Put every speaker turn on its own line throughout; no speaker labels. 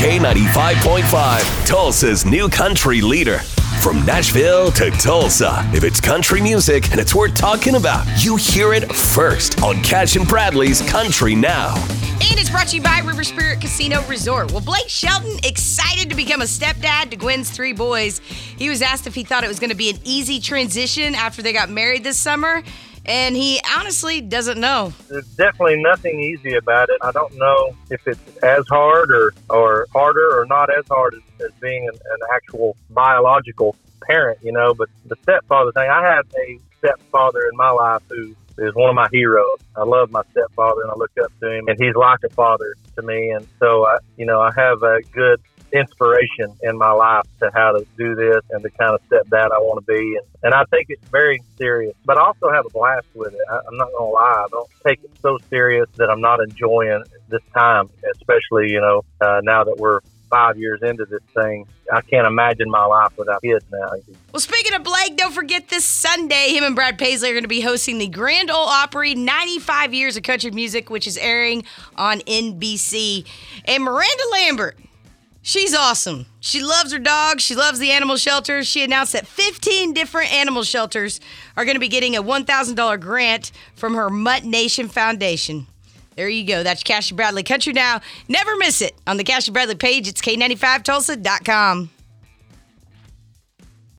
K95.5, Tulsa's new country leader. From Nashville to Tulsa, if it's country music and it's worth talking about, you hear it first on Cash and Bradley's Country Now.
And it's brought to you by River Spirit Casino Resort. Well, Blake Shelton excited to become a stepdad to Gwen's three boys. He was asked if he thought it was going to be an easy transition after they got married this summer, and he honestly doesn't know.
There's definitely nothing easy about it. I don't know if it's as hard or, or harder or not as hard as, as being an, an actual biological parent, you know. But the stepfather thing, I had a stepfather in my life who is one of my heroes. I love my stepfather and I look up to him, and he's like a father to me. And so, I, you know, I have a good inspiration in my life to how to do this and the kind of stepdad I want to be. And, and I take it very serious, but I also have a blast with it. I, I'm not going to lie. I don't take it so serious that I'm not enjoying this time, especially, you know, uh, now that we're five years into this thing. I can't imagine my life without kids now.
Well, speaking of Blake, don't forget this Sunday, him and Brad Paisley are going to be hosting the Grand Ole Opry 95 Years of Country Music, which is airing on NBC. And Miranda Lambert, she's awesome. She loves her dogs. She loves the animal shelters. She announced that 15 different animal shelters are going to be getting a $1,000 grant from her Mutt Nation Foundation. There you go. That's Cash and Bradley Country Now. Never miss it on the Cash and Bradley page. It's K95Tulsa.com.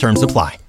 Terms apply.